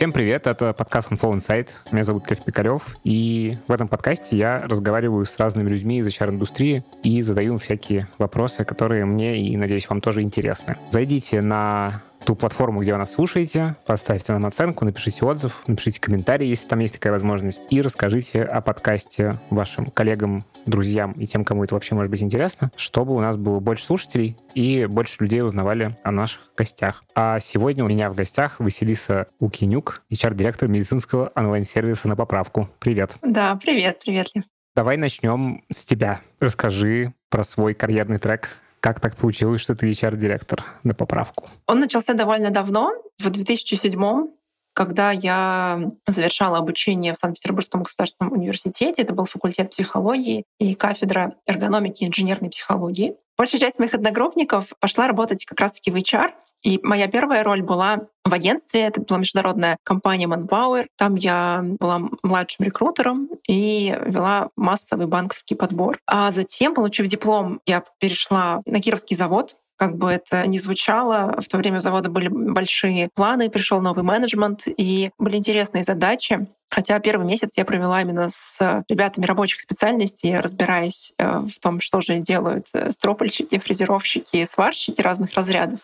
Всем привет, это подкаст Info Insight. Меня зовут Лев Пикарев, и в этом подкасте я разговариваю с разными людьми из HR-индустрии и задаю им всякие вопросы, которые мне и, надеюсь, вам тоже интересны. Зайдите на ту платформу, где вы нас слушаете, поставьте нам оценку, напишите отзыв, напишите комментарий, если там есть такая возможность, и расскажите о подкасте вашим коллегам, друзьям и тем, кому это вообще может быть интересно, чтобы у нас было больше слушателей и больше людей узнавали о наших гостях. А сегодня у меня в гостях Василиса Укинюк, HR-директор медицинского онлайн-сервиса на поправку. Привет. Да, привет, привет, Лев. Давай начнем с тебя. Расскажи про свой карьерный трек, как так получилось, что ты HR-директор на поправку? Он начался довольно давно, в 2007 когда я завершала обучение в Санкт-Петербургском государственном университете. Это был факультет психологии и кафедра эргономики и инженерной психологии. Большая часть моих одногруппников пошла работать как раз-таки в HR, и моя первая роль была в агентстве. Это была международная компания Manpower. Там я была младшим рекрутером и вела массовый банковский подбор. А затем, получив диплом, я перешла на Кировский завод как бы это ни звучало, в то время у завода были большие планы, пришел новый менеджмент, и были интересные задачи. Хотя первый месяц я провела именно с ребятами рабочих специальностей, разбираясь э, в том, что же делают э, стропольщики, фрезеровщики, сварщики разных разрядов.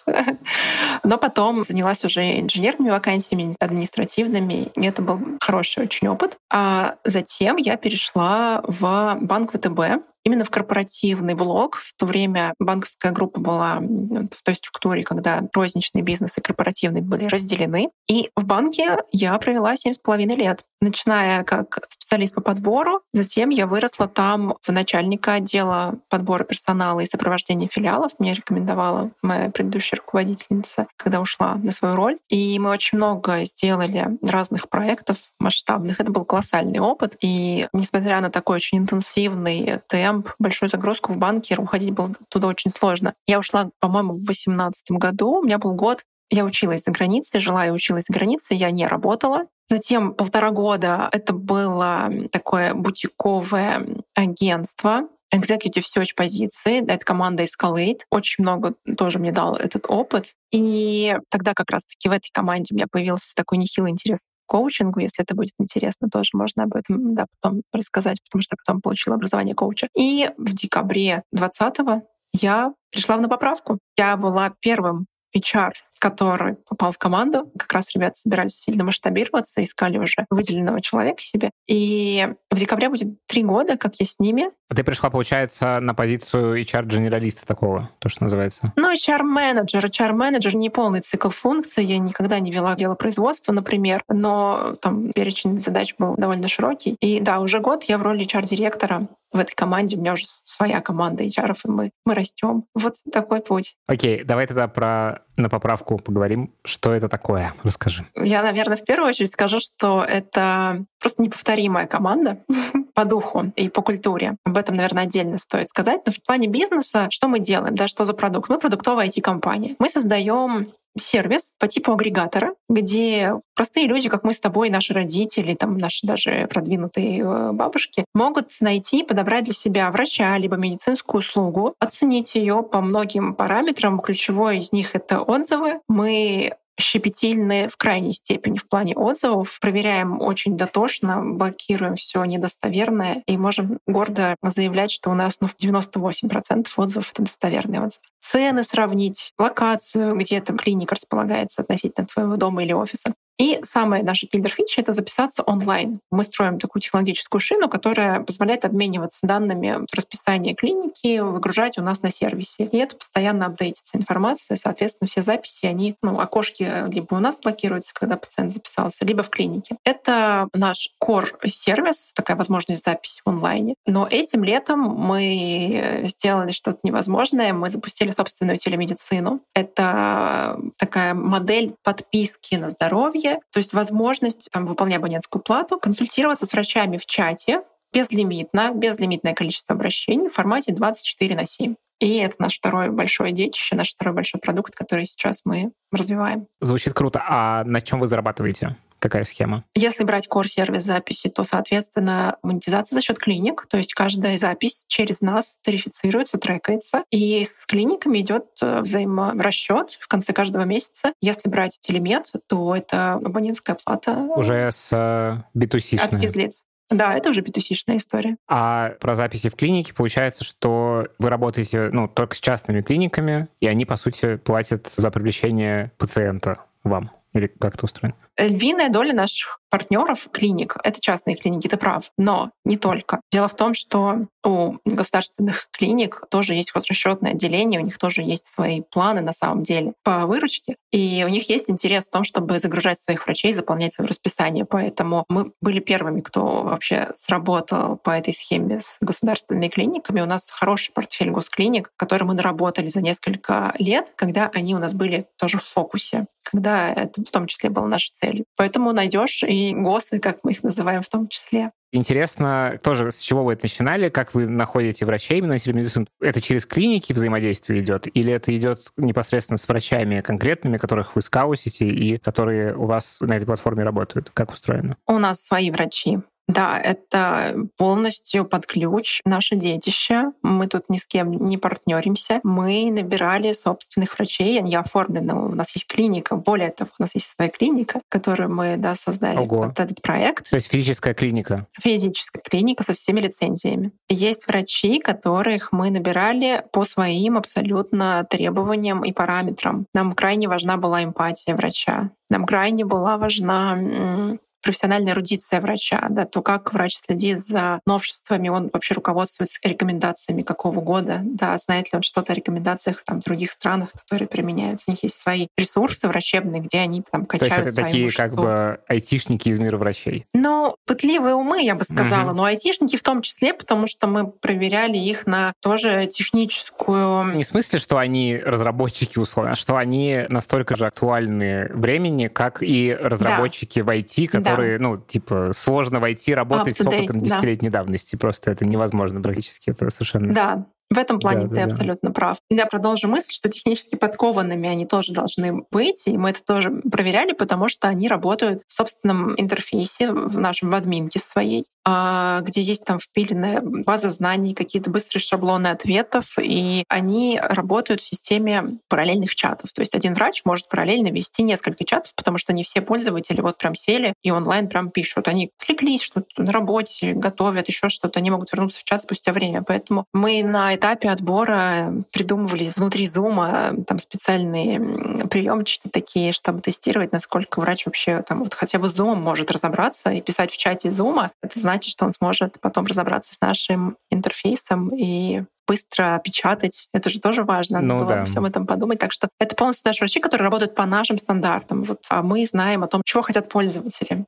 Но потом занялась уже инженерными вакансиями, административными. И это был хороший очень опыт. А затем я перешла в банк ВТБ, именно в корпоративный блок. В то время банковская группа была в той структуре, когда розничный бизнес и корпоративный были разделены. И в банке я провела семь с половиной лет начиная как специалист по подбору. Затем я выросла там в начальника отдела подбора персонала и сопровождения филиалов. Мне рекомендовала моя предыдущая руководительница, когда ушла на свою роль. И мы очень много сделали разных проектов масштабных. Это был колоссальный опыт. И несмотря на такой очень интенсивный темп, большую загрузку в банке, уходить было туда очень сложно. Я ушла, по-моему, в 2018 году. У меня был год я училась за границей, жила и училась за границей, я не работала. Затем полтора года это было такое бутиковое агентство, executive search позиции, это команда Escalate. Очень много тоже мне дал этот опыт. И тогда как раз-таки в этой команде у меня появился такой нехилый интерес к коучингу. Если это будет интересно, тоже можно об этом да, потом рассказать, потому что я потом получила образование коуча. И в декабре 2020 я пришла на поправку. Я была первым HR, который попал в команду. Как раз ребята собирались сильно масштабироваться, искали уже выделенного человека себе. И в декабре будет три года, как я с ними. А ты пришла, получается, на позицию HR-дженералиста такого, то, что называется? Ну, HR-менеджер. HR-менеджер — не полный цикл функций. Я никогда не вела дело производства, например, но там перечень задач был довольно широкий. И да, уже год я в роли HR-директора в этой команде. У меня уже своя команда HR, и мы, мы растем. Вот такой путь. Окей, давай тогда про на поправку поговорим. Что это такое? Расскажи. Я, наверное, в первую очередь скажу, что это просто неповторимая команда по духу и по культуре. Об этом, наверное, отдельно стоит сказать. Но в плане бизнеса, что мы делаем, да, что за продукт? Мы продуктовая IT-компания. Мы создаем сервис по типу агрегатора, где простые люди, как мы с тобой, наши родители, там наши даже продвинутые э, бабушки, могут найти, подобрать для себя врача либо медицинскую услугу, оценить ее по многим параметрам. Ключевой из них — это отзывы. Мы щепетильны в крайней степени в плане отзывов. Проверяем очень дотошно, блокируем все недостоверное и можем гордо заявлять, что у нас ну, в 98% отзывов — это достоверные отзывы. Цены сравнить, локацию, где эта клиника располагается относительно твоего дома или офиса. И самая наша киллер-фича — это записаться онлайн. Мы строим такую технологическую шину, которая позволяет обмениваться данными расписания клиники, выгружать у нас на сервисе. И это постоянно апдейтится информация. Соответственно, все записи, они, ну, окошки либо у нас блокируются, когда пациент записался, либо в клинике. Это наш core-сервис, такая возможность записи в онлайне. Но этим летом мы сделали что-то невозможное. Мы запустили собственную телемедицину. Это такая модель подписки на здоровье, услуги, то есть возможность, там, выполняя абонентскую плату, консультироваться с врачами в чате безлимитно, безлимитное количество обращений в формате 24 на 7. И это наш второй большой детище, наш второй большой продукт, который сейчас мы развиваем. Звучит круто. А на чем вы зарабатываете? Какая схема? Если брать core-сервис записи, то, соответственно, монетизация за счет клиник, то есть каждая запись через нас тарифицируется, трекается, и с клиниками идет э, взаиморасчет в конце каждого месяца. Если брать телемет, то это абонентская плата. Уже с B2C. От физлиц. Да, это уже b история. А про записи в клинике получается, что вы работаете ну, только с частными клиниками, и они, по сути, платят за привлечение пациента вам. Или как это устроено? Львиная доля наших партнеров клиник — это частные клиники, ты прав. Но не только. Дело в том, что у государственных клиник тоже есть хозрасчетное отделение, у них тоже есть свои планы на самом деле по выручке. И у них есть интерес в том, чтобы загружать своих врачей, заполнять свое расписание. Поэтому мы были первыми, кто вообще сработал по этой схеме с государственными клиниками. У нас хороший портфель госклиник, который мы наработали за несколько лет, когда они у нас были тоже в фокусе, когда это в том числе была наша цель целью. Поэтому найдешь и ГОСы, как мы их называем в том числе. Интересно тоже, с чего вы это начинали, как вы находите врачей именно на телемедицину? Это через клиники взаимодействие идет, или это идет непосредственно с врачами конкретными, которых вы скаусите и которые у вас на этой платформе работают? Как устроено? У нас свои врачи. Да, это полностью под ключ наше детище. Мы тут ни с кем не партнеримся. Мы набирали собственных врачей, они оформлены. У нас есть клиника. Более того, у нас есть своя клиника, которую мы да, создали Ого. под этот проект. То есть физическая клиника? Физическая клиника со всеми лицензиями. Есть врачи, которых мы набирали по своим абсолютно требованиям и параметрам. Нам крайне важна была эмпатия врача. Нам крайне была важна профессиональная эрудиция врача, да, то как врач следит за новшествами, он вообще руководствуется рекомендациями какого года, да, знает ли он что-то о рекомендациях там, в других странах, которые применяются. У них есть свои ресурсы врачебные, где они там качают То есть это такие мышцу. как бы айтишники из мира врачей? Ну, пытливые умы, я бы сказала, угу. но айтишники в том числе, потому что мы проверяли их на тоже техническую... Не в смысле, что они разработчики условно, а что они настолько же актуальны времени, как и разработчики да. в IT, которые которые, ну, типа, сложно войти, работать с опытом десятилетней да. давности. Просто это невозможно практически. Это совершенно... Да, в этом плане да, ты да, абсолютно да. прав. Я продолжу мысль, что технически подкованными они тоже должны быть, и мы это тоже проверяли, потому что они работают в собственном интерфейсе, в нашем в админке в своей, а, где есть там впиленная база знаний, какие-то быстрые шаблоны ответов, и они работают в системе параллельных чатов. То есть один врач может параллельно вести несколько чатов, потому что не все пользователи вот прям сели и онлайн прям пишут. Они отвлеклись, что-то на работе, готовят, еще что-то. Они могут вернуться в чат спустя время. Поэтому мы на этапе отбора придумывали внутри зума там специальные приемчики такие, чтобы тестировать, насколько врач вообще там вот хотя бы зум может разобраться и писать в чате зума. Это значит, что он сможет потом разобраться с нашим интерфейсом и быстро печатать. Это же тоже важно. Надо ну, было да. обо всем этом подумать. Так что это полностью наши врачи, которые работают по нашим стандартам. Вот, а мы знаем о том, чего хотят пользователи.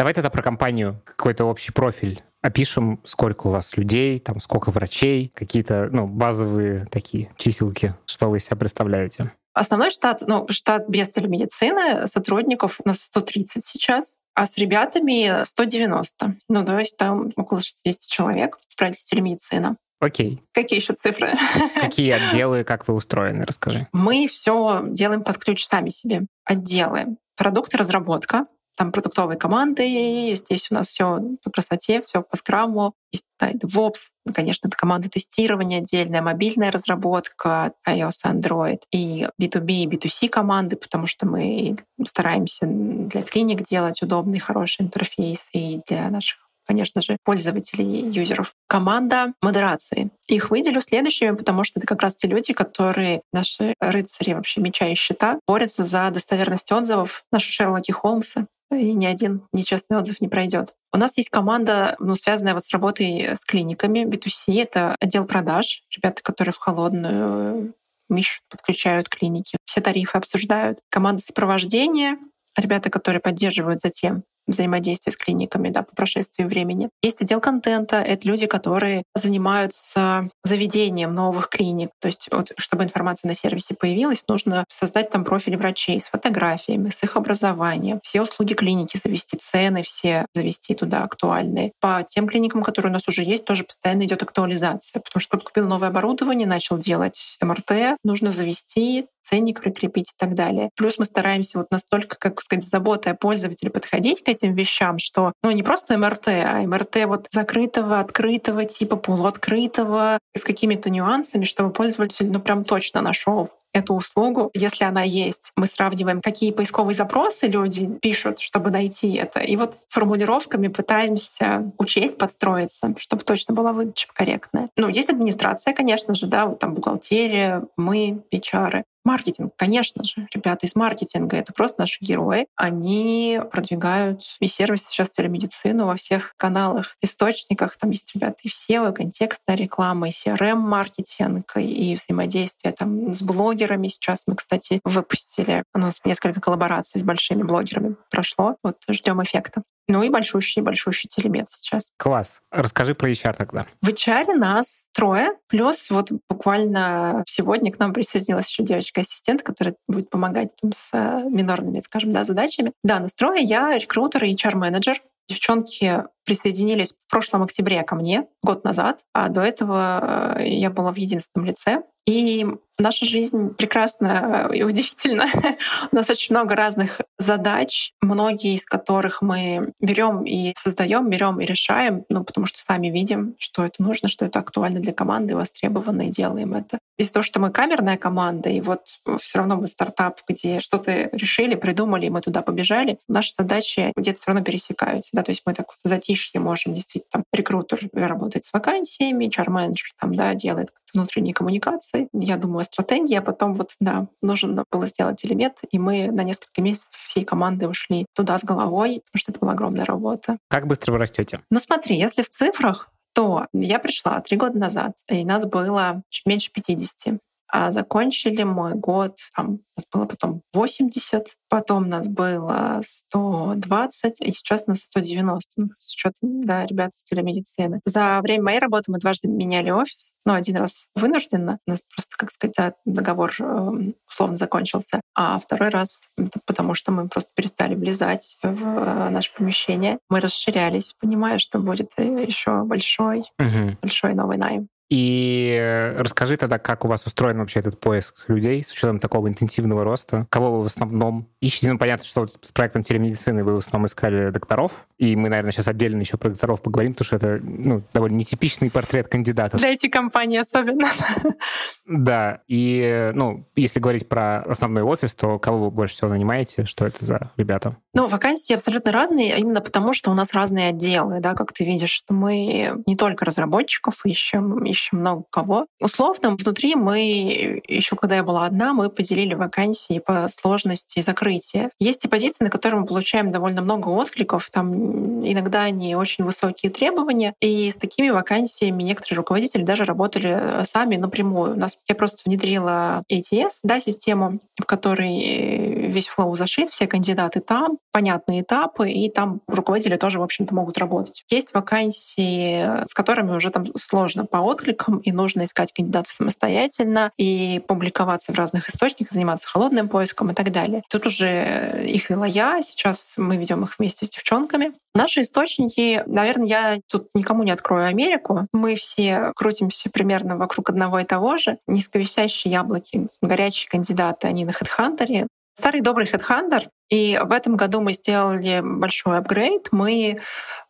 Давай тогда про компанию какой-то общий профиль опишем, сколько у вас людей, там сколько врачей, какие-то ну, базовые такие чиселки, что вы из себя представляете. Основной штат, ну, штат без телемедицины, сотрудников у нас 130 сейчас, а с ребятами 190. Ну, то есть там около 60 человек в проекте телемедицина. Окей. Какие еще цифры? Какие отделы, как вы устроены, расскажи. Мы все делаем под ключ сами себе. Отделы. Продукт разработка, там продуктовые команды, здесь у нас все по красоте, все по скраму. Есть да, DevOps, конечно, это команда тестирования отдельная, мобильная разработка, iOS, Android, и B2B, и B2C команды, потому что мы стараемся для клиник делать удобный, хороший интерфейс и для наших конечно же, пользователей, юзеров. Команда модерации. Их выделю следующими, потому что это как раз те люди, которые наши рыцари вообще меча и щита, борются за достоверность отзывов, наши Шерлоки Холмсы и ни один нечестный отзыв не пройдет. У нас есть команда, ну, связанная вот с работой с клиниками B2C. Это отдел продаж, ребята, которые в холодную ищут, подключают клиники. Все тарифы обсуждают. Команда сопровождения, ребята, которые поддерживают затем взаимодействия с клиниками да, по прошествии времени. Есть отдел контента. Это люди, которые занимаются заведением новых клиник. То есть, вот, чтобы информация на сервисе появилась, нужно создать там профиль врачей с фотографиями, с их образованием, все услуги клиники завести, цены все завести туда актуальные. По тем клиникам, которые у нас уже есть, тоже постоянно идет актуализация. Потому что кто-то купил новое оборудование, начал делать МРТ, нужно завести ценник прикрепить и так далее. Плюс мы стараемся вот настолько, как сказать, заботой о пользователе подходить к этим вещам, что ну не просто МРТ, а МРТ вот закрытого, открытого, типа полуоткрытого, с какими-то нюансами, чтобы пользователь ну прям точно нашел эту услугу, если она есть. Мы сравниваем, какие поисковые запросы люди пишут, чтобы найти это. И вот формулировками пытаемся учесть, подстроиться, чтобы точно была выдача корректная. Ну, есть администрация, конечно же, да, вот там бухгалтерия, мы, HR. Маркетинг, конечно же, ребята из маркетинга, это просто наши герои. Они продвигают и сервис сейчас телемедицину во всех каналах, источниках. Там есть ребята и в SEO, и контекстная реклама, и CRM-маркетинг, и взаимодействие там с блогерами. Сейчас мы, кстати, выпустили, у нас несколько коллабораций с большими блогерами прошло. Вот ждем эффекта. Ну и большущий-большущий телемет сейчас. Класс. Расскажи про HR тогда. В HR нас трое. Плюс вот буквально сегодня к нам присоединилась еще девочка-ассистент, которая будет помогать там с э, минорными, скажем, да, задачами. Да, нас трое. Я рекрутер и HR-менеджер. Девчонки присоединились в прошлом октябре ко мне, год назад, а до этого э, я была в единственном лице. И наша жизнь прекрасна и удивительна. У нас очень много разных задач, многие из которых мы берем и создаем, берем и решаем, ну, потому что сами видим, что это нужно, что это актуально для команды, востребовано, и делаем это. Из-за того, что мы камерная команда, и вот все равно мы стартап, где что-то решили, придумали, и мы туда побежали, наши задачи где-то все равно пересекаются. Да? То есть мы так в затишье можем действительно там рекрутер работать с вакансиями, HR-менеджер там, да, делает внутренней коммуникации. Я думаю стратегии, а потом вот, да, нужно было сделать телемет, и мы на несколько месяцев всей команды ушли туда с головой, потому что это была огромная работа. Как быстро вы растете? Ну смотри, если в цифрах, то я пришла три года назад, и нас было чуть меньше 50. А закончили мы год, там, нас было потом 80, потом нас было 120, и сейчас нас 190, ну, с учетом, да, ребят из телемедицины. За время моей работы мы дважды меняли офис, ну, один раз вынужденно, у нас просто, как сказать, договор э, условно закончился, а второй раз потому, что мы просто перестали влезать в э, наше помещение. Мы расширялись, понимая, что будет еще большой, угу. большой новый найм. И расскажи тогда, как у вас устроен вообще этот поиск людей с учетом такого интенсивного роста. Кого вы в основном ищете? Ну, понятно, что с проектом телемедицины вы в основном искали докторов. И мы, наверное, сейчас отдельно еще про докторов поговорим, потому что это ну, довольно нетипичный портрет кандидата. Для этих компаний особенно. Да. И, ну, если говорить про основной офис, то кого вы больше всего нанимаете? Что это за ребята? Ну, вакансии абсолютно разные, именно потому, что у нас разные отделы, да, как ты видишь, что мы не только разработчиков ищем, ищем ищем много кого. Условно, внутри мы, еще когда я была одна, мы поделили вакансии по сложности закрытия. Есть и позиции, на которые мы получаем довольно много откликов, там иногда они очень высокие требования, и с такими вакансиями некоторые руководители даже работали э, сами напрямую. У нас я просто внедрила ATS, да, систему, в которой э, весь флоу зашит, все кандидаты там, понятные этапы, и там руководители тоже, в общем-то, могут работать. Есть вакансии, с которыми уже там сложно по отклику, откликом, и нужно искать кандидатов самостоятельно и публиковаться в разных источниках, заниматься холодным поиском и так далее. Тут уже их вела я, сейчас мы ведем их вместе с девчонками. Наши источники, наверное, я тут никому не открою Америку. Мы все крутимся примерно вокруг одного и того же. Низковисящие яблоки, горячие кандидаты, они на HeadHunter. Старый добрый HeadHunter. И в этом году мы сделали большой апгрейд. Мы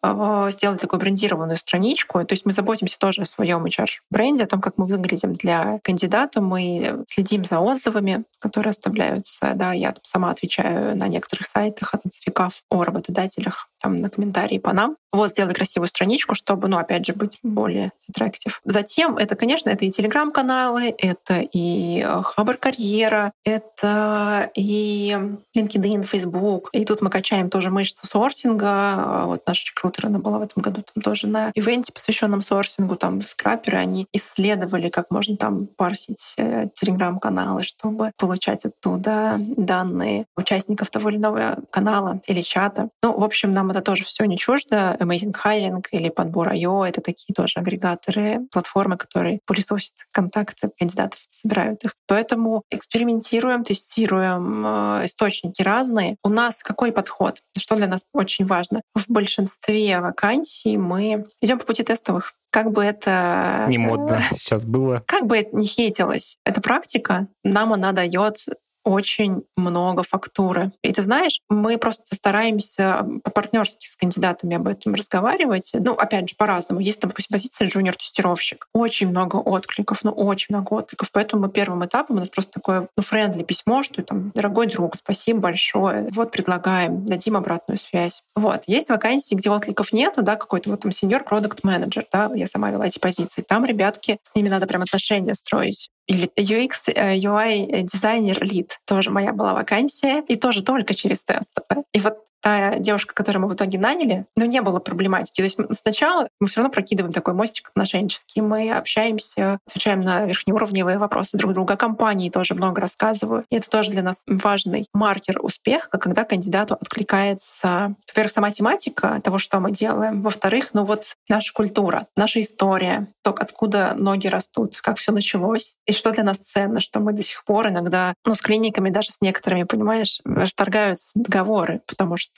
э, сделали такую брендированную страничку. То есть мы заботимся тоже о своем HR-бренде, о том, как мы выглядим для кандидата. Мы следим за отзывами, которые оставляются. Да, я сама отвечаю на некоторых сайтах, отзывиков о работодателях там, на комментарии по нам. Вот, сделали красивую страничку, чтобы, ну, опять же, быть более интерактив. Затем это, конечно, это и телеграм-каналы, это и э, Хабр Карьера, это и LinkedIn, Facebook. И тут мы качаем тоже мышцу сорсинга. А вот наша рекрутер, она была в этом году там тоже на ивенте, посвященном сорсингу. Там скраперы, они исследовали, как можно там парсить э, телеграм-каналы, чтобы получать оттуда данные участников того или иного канала или чата. Ну, в общем, нам это тоже все не чуждо. Amazing Hiring или Подбор.io — это такие тоже агрегаторы, платформы, которые пылесосят контакты кандидатов, собирают их. Поэтому экспериментируем, тестируем э, источники разные, разные. У нас какой подход? Что для нас очень важно? В большинстве вакансий мы идем по пути тестовых. Как бы это... Не модно сейчас было. Как бы это не хейтилось, эта практика нам она дает очень много фактуры. И ты знаешь, мы просто стараемся по-партнерски с кандидатами об этом разговаривать. Ну, опять же, по-разному. Есть, допустим, позиция junior-тестировщик. Очень много откликов, ну, очень много откликов. Поэтому мы первым этапом у нас просто такое ну, friendly письмо, что там, дорогой друг, спасибо большое. Вот предлагаем, дадим обратную связь. Вот. Есть вакансии, где откликов нету, да, какой-то вот там senior product manager да, я сама вела эти позиции. Там ребятки, с ними надо прям отношения строить или UX, э, UI дизайнер lead. Тоже моя была вакансия. И тоже только через тестовые. И вот та девушка, которую мы в итоге наняли, ну, не было проблематики. То есть сначала мы все равно прокидываем такой мостик отношенческий. Мы общаемся, отвечаем на верхнеуровневые вопросы друг друга. Компании тоже много рассказываю. И это тоже для нас важный маркер успеха, когда кандидату откликается, во-первых, сама тематика того, что мы делаем. Во-вторых, ну вот наша культура, наша история, то, откуда ноги растут, как все началось, и что для нас ценно, что мы до сих пор иногда, ну, с клиниками, даже с некоторыми, понимаешь, расторгаются договоры, потому что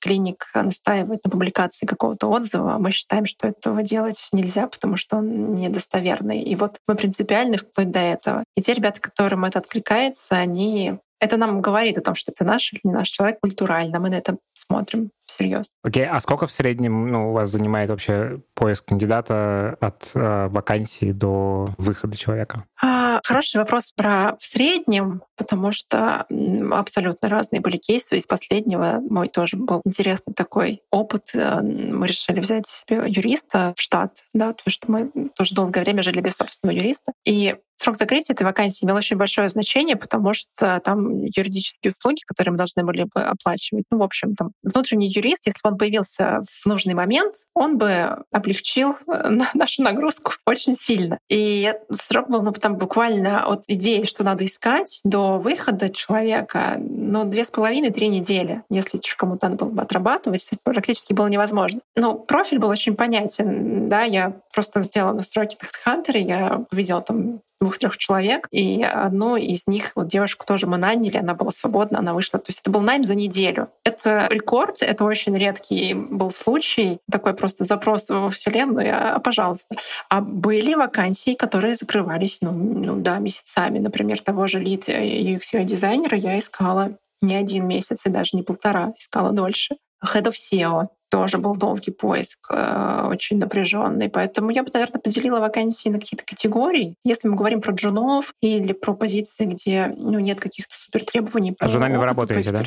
клиник настаивает на публикации какого-то отзыва, а мы считаем, что этого делать нельзя, потому что он недостоверный. И вот мы принципиальны вплоть до этого. И те ребята, которым это откликается, они это нам говорит о том, что это наш или не наш человек культурально. Мы на это смотрим всерьез. Окей, okay. а сколько в среднем ну, у вас занимает вообще поиск кандидата от э, вакансии до выхода человека? А, хороший вопрос про в среднем, потому что абсолютно разные были кейсы. Из последнего мой тоже был интересный такой опыт. Э, мы решили взять себе юриста в штат, да, потому что мы тоже долгое время жили без собственного юриста. И Срок закрытия этой вакансии имел очень большое значение, потому что там юридические услуги, которые мы должны были бы оплачивать. Ну, в общем, там внутренний юрист, если бы он появился в нужный момент, он бы облегчил э, нашу нагрузку очень сильно. И срок был ну, там буквально от идеи, что надо искать, до выхода человека, ну, две с половиной, три недели. Если кому-то надо было бы отрабатывать, это практически было невозможно. Ну, профиль был очень понятен. Да, я просто сделала настройки на HeadHunter, я увидела там двух-трех человек, и одну из них, вот девушку тоже мы наняли, она была свободна, она вышла. То есть это был найм за неделю. Это рекорд, это очень редкий был случай, такой просто запрос во Вселенную, а, пожалуйста. А были вакансии, которые закрывались, ну, ну да, месяцами. Например, того же лид UX дизайнера я искала не один месяц и даже не полтора, искала дольше. Head of SEO тоже был долгий поиск, э, очень напряженный. Поэтому я бы, наверное, поделила вакансии на какие-то категории. Если мы говорим про джунов или про позиции, где ну, нет каких-то супер требований. А с джунами вы работаете, да?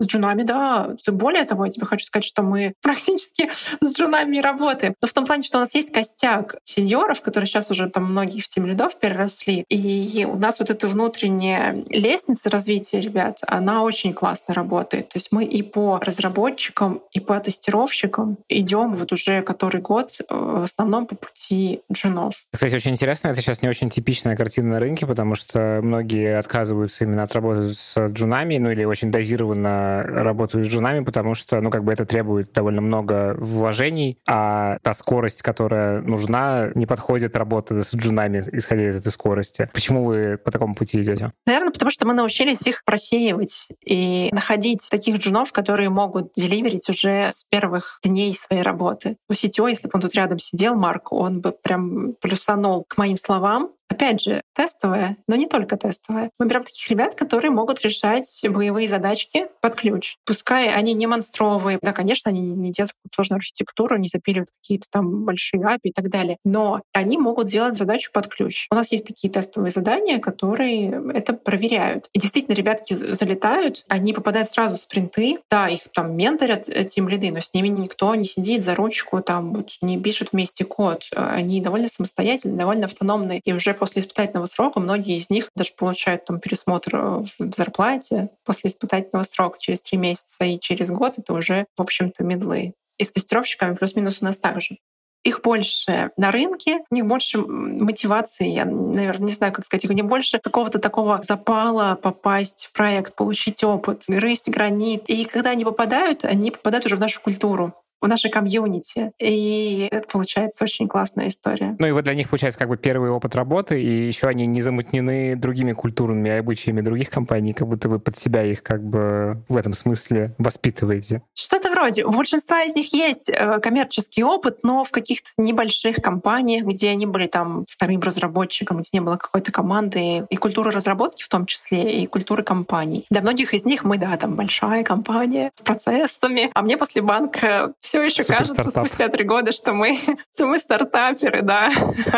С джунами, да. Более того, я тебе хочу сказать, что мы практически с джунами работаем. Но в том плане, что у нас есть костяк сеньоров, которые сейчас уже там многие в тем лидов переросли. И у нас вот эта внутренняя лестница развития ребят, она очень классно работает. То есть мы и по разработчикам, и по тестировщикам тестировщиком идем вот уже который год э, в основном по пути джунов. Кстати, очень интересно, это сейчас не очень типичная картина на рынке, потому что многие отказываются именно от работы с джунами, ну или очень дозированно работают с джунами, потому что, ну, как бы это требует довольно много вложений, а та скорость, которая нужна, не подходит работа с джунами, исходя из этой скорости. Почему вы по такому пути идете? Наверное, потому что мы научились их просеивать и находить таких джунов, которые могут деливерить уже с первого первых дней своей работы. У CTO, если бы он тут рядом сидел, Марк, он бы прям плюсанул к моим словам, Опять же, тестовая, но не только тестовая. Мы берем таких ребят, которые могут решать боевые задачки под ключ. Пускай они не монстровые. Да, конечно, они не делают сложную архитектуру, не запиливают какие-то там большие API и так далее. Но они могут делать задачу под ключ. У нас есть такие тестовые задания, которые это проверяют. И действительно, ребятки залетают, они попадают сразу в спринты. Да, их там менторят тем лиды, но с ними никто не сидит за ручку, там вот не пишет вместе код. Они довольно самостоятельные, довольно автономные. И уже после испытательного срока многие из них даже получают там пересмотр э, в зарплате после испытательного срока через три месяца и через год это уже, в общем-то, медлы. И с тестировщиками плюс-минус у нас также. Их больше на рынке, у них больше мотивации, я, наверное, не знаю, как сказать, у них больше какого-то такого запала попасть в проект, получить опыт, грызть гранит. И когда они попадают, они попадают уже в нашу культуру в нашей комьюнити. И это получается очень классная история. Ну и вот для них получается как бы первый опыт работы, и еще они не замутнены другими культурными обычаями других компаний, как будто вы под себя их как бы в этом смысле воспитываете. Что-то вроде. У большинства из них есть э, коммерческий опыт, но в каких-то небольших компаниях, где они были там вторым разработчиком, где не было какой-то команды и культуры разработки в том числе, и культуры компаний. Для многих из них мы, да, там большая компания с процессами, а мне после банка все еще кажется спустя три года, что мы, что мы стартаперы, да.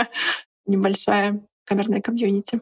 Небольшая камерная комьюнити.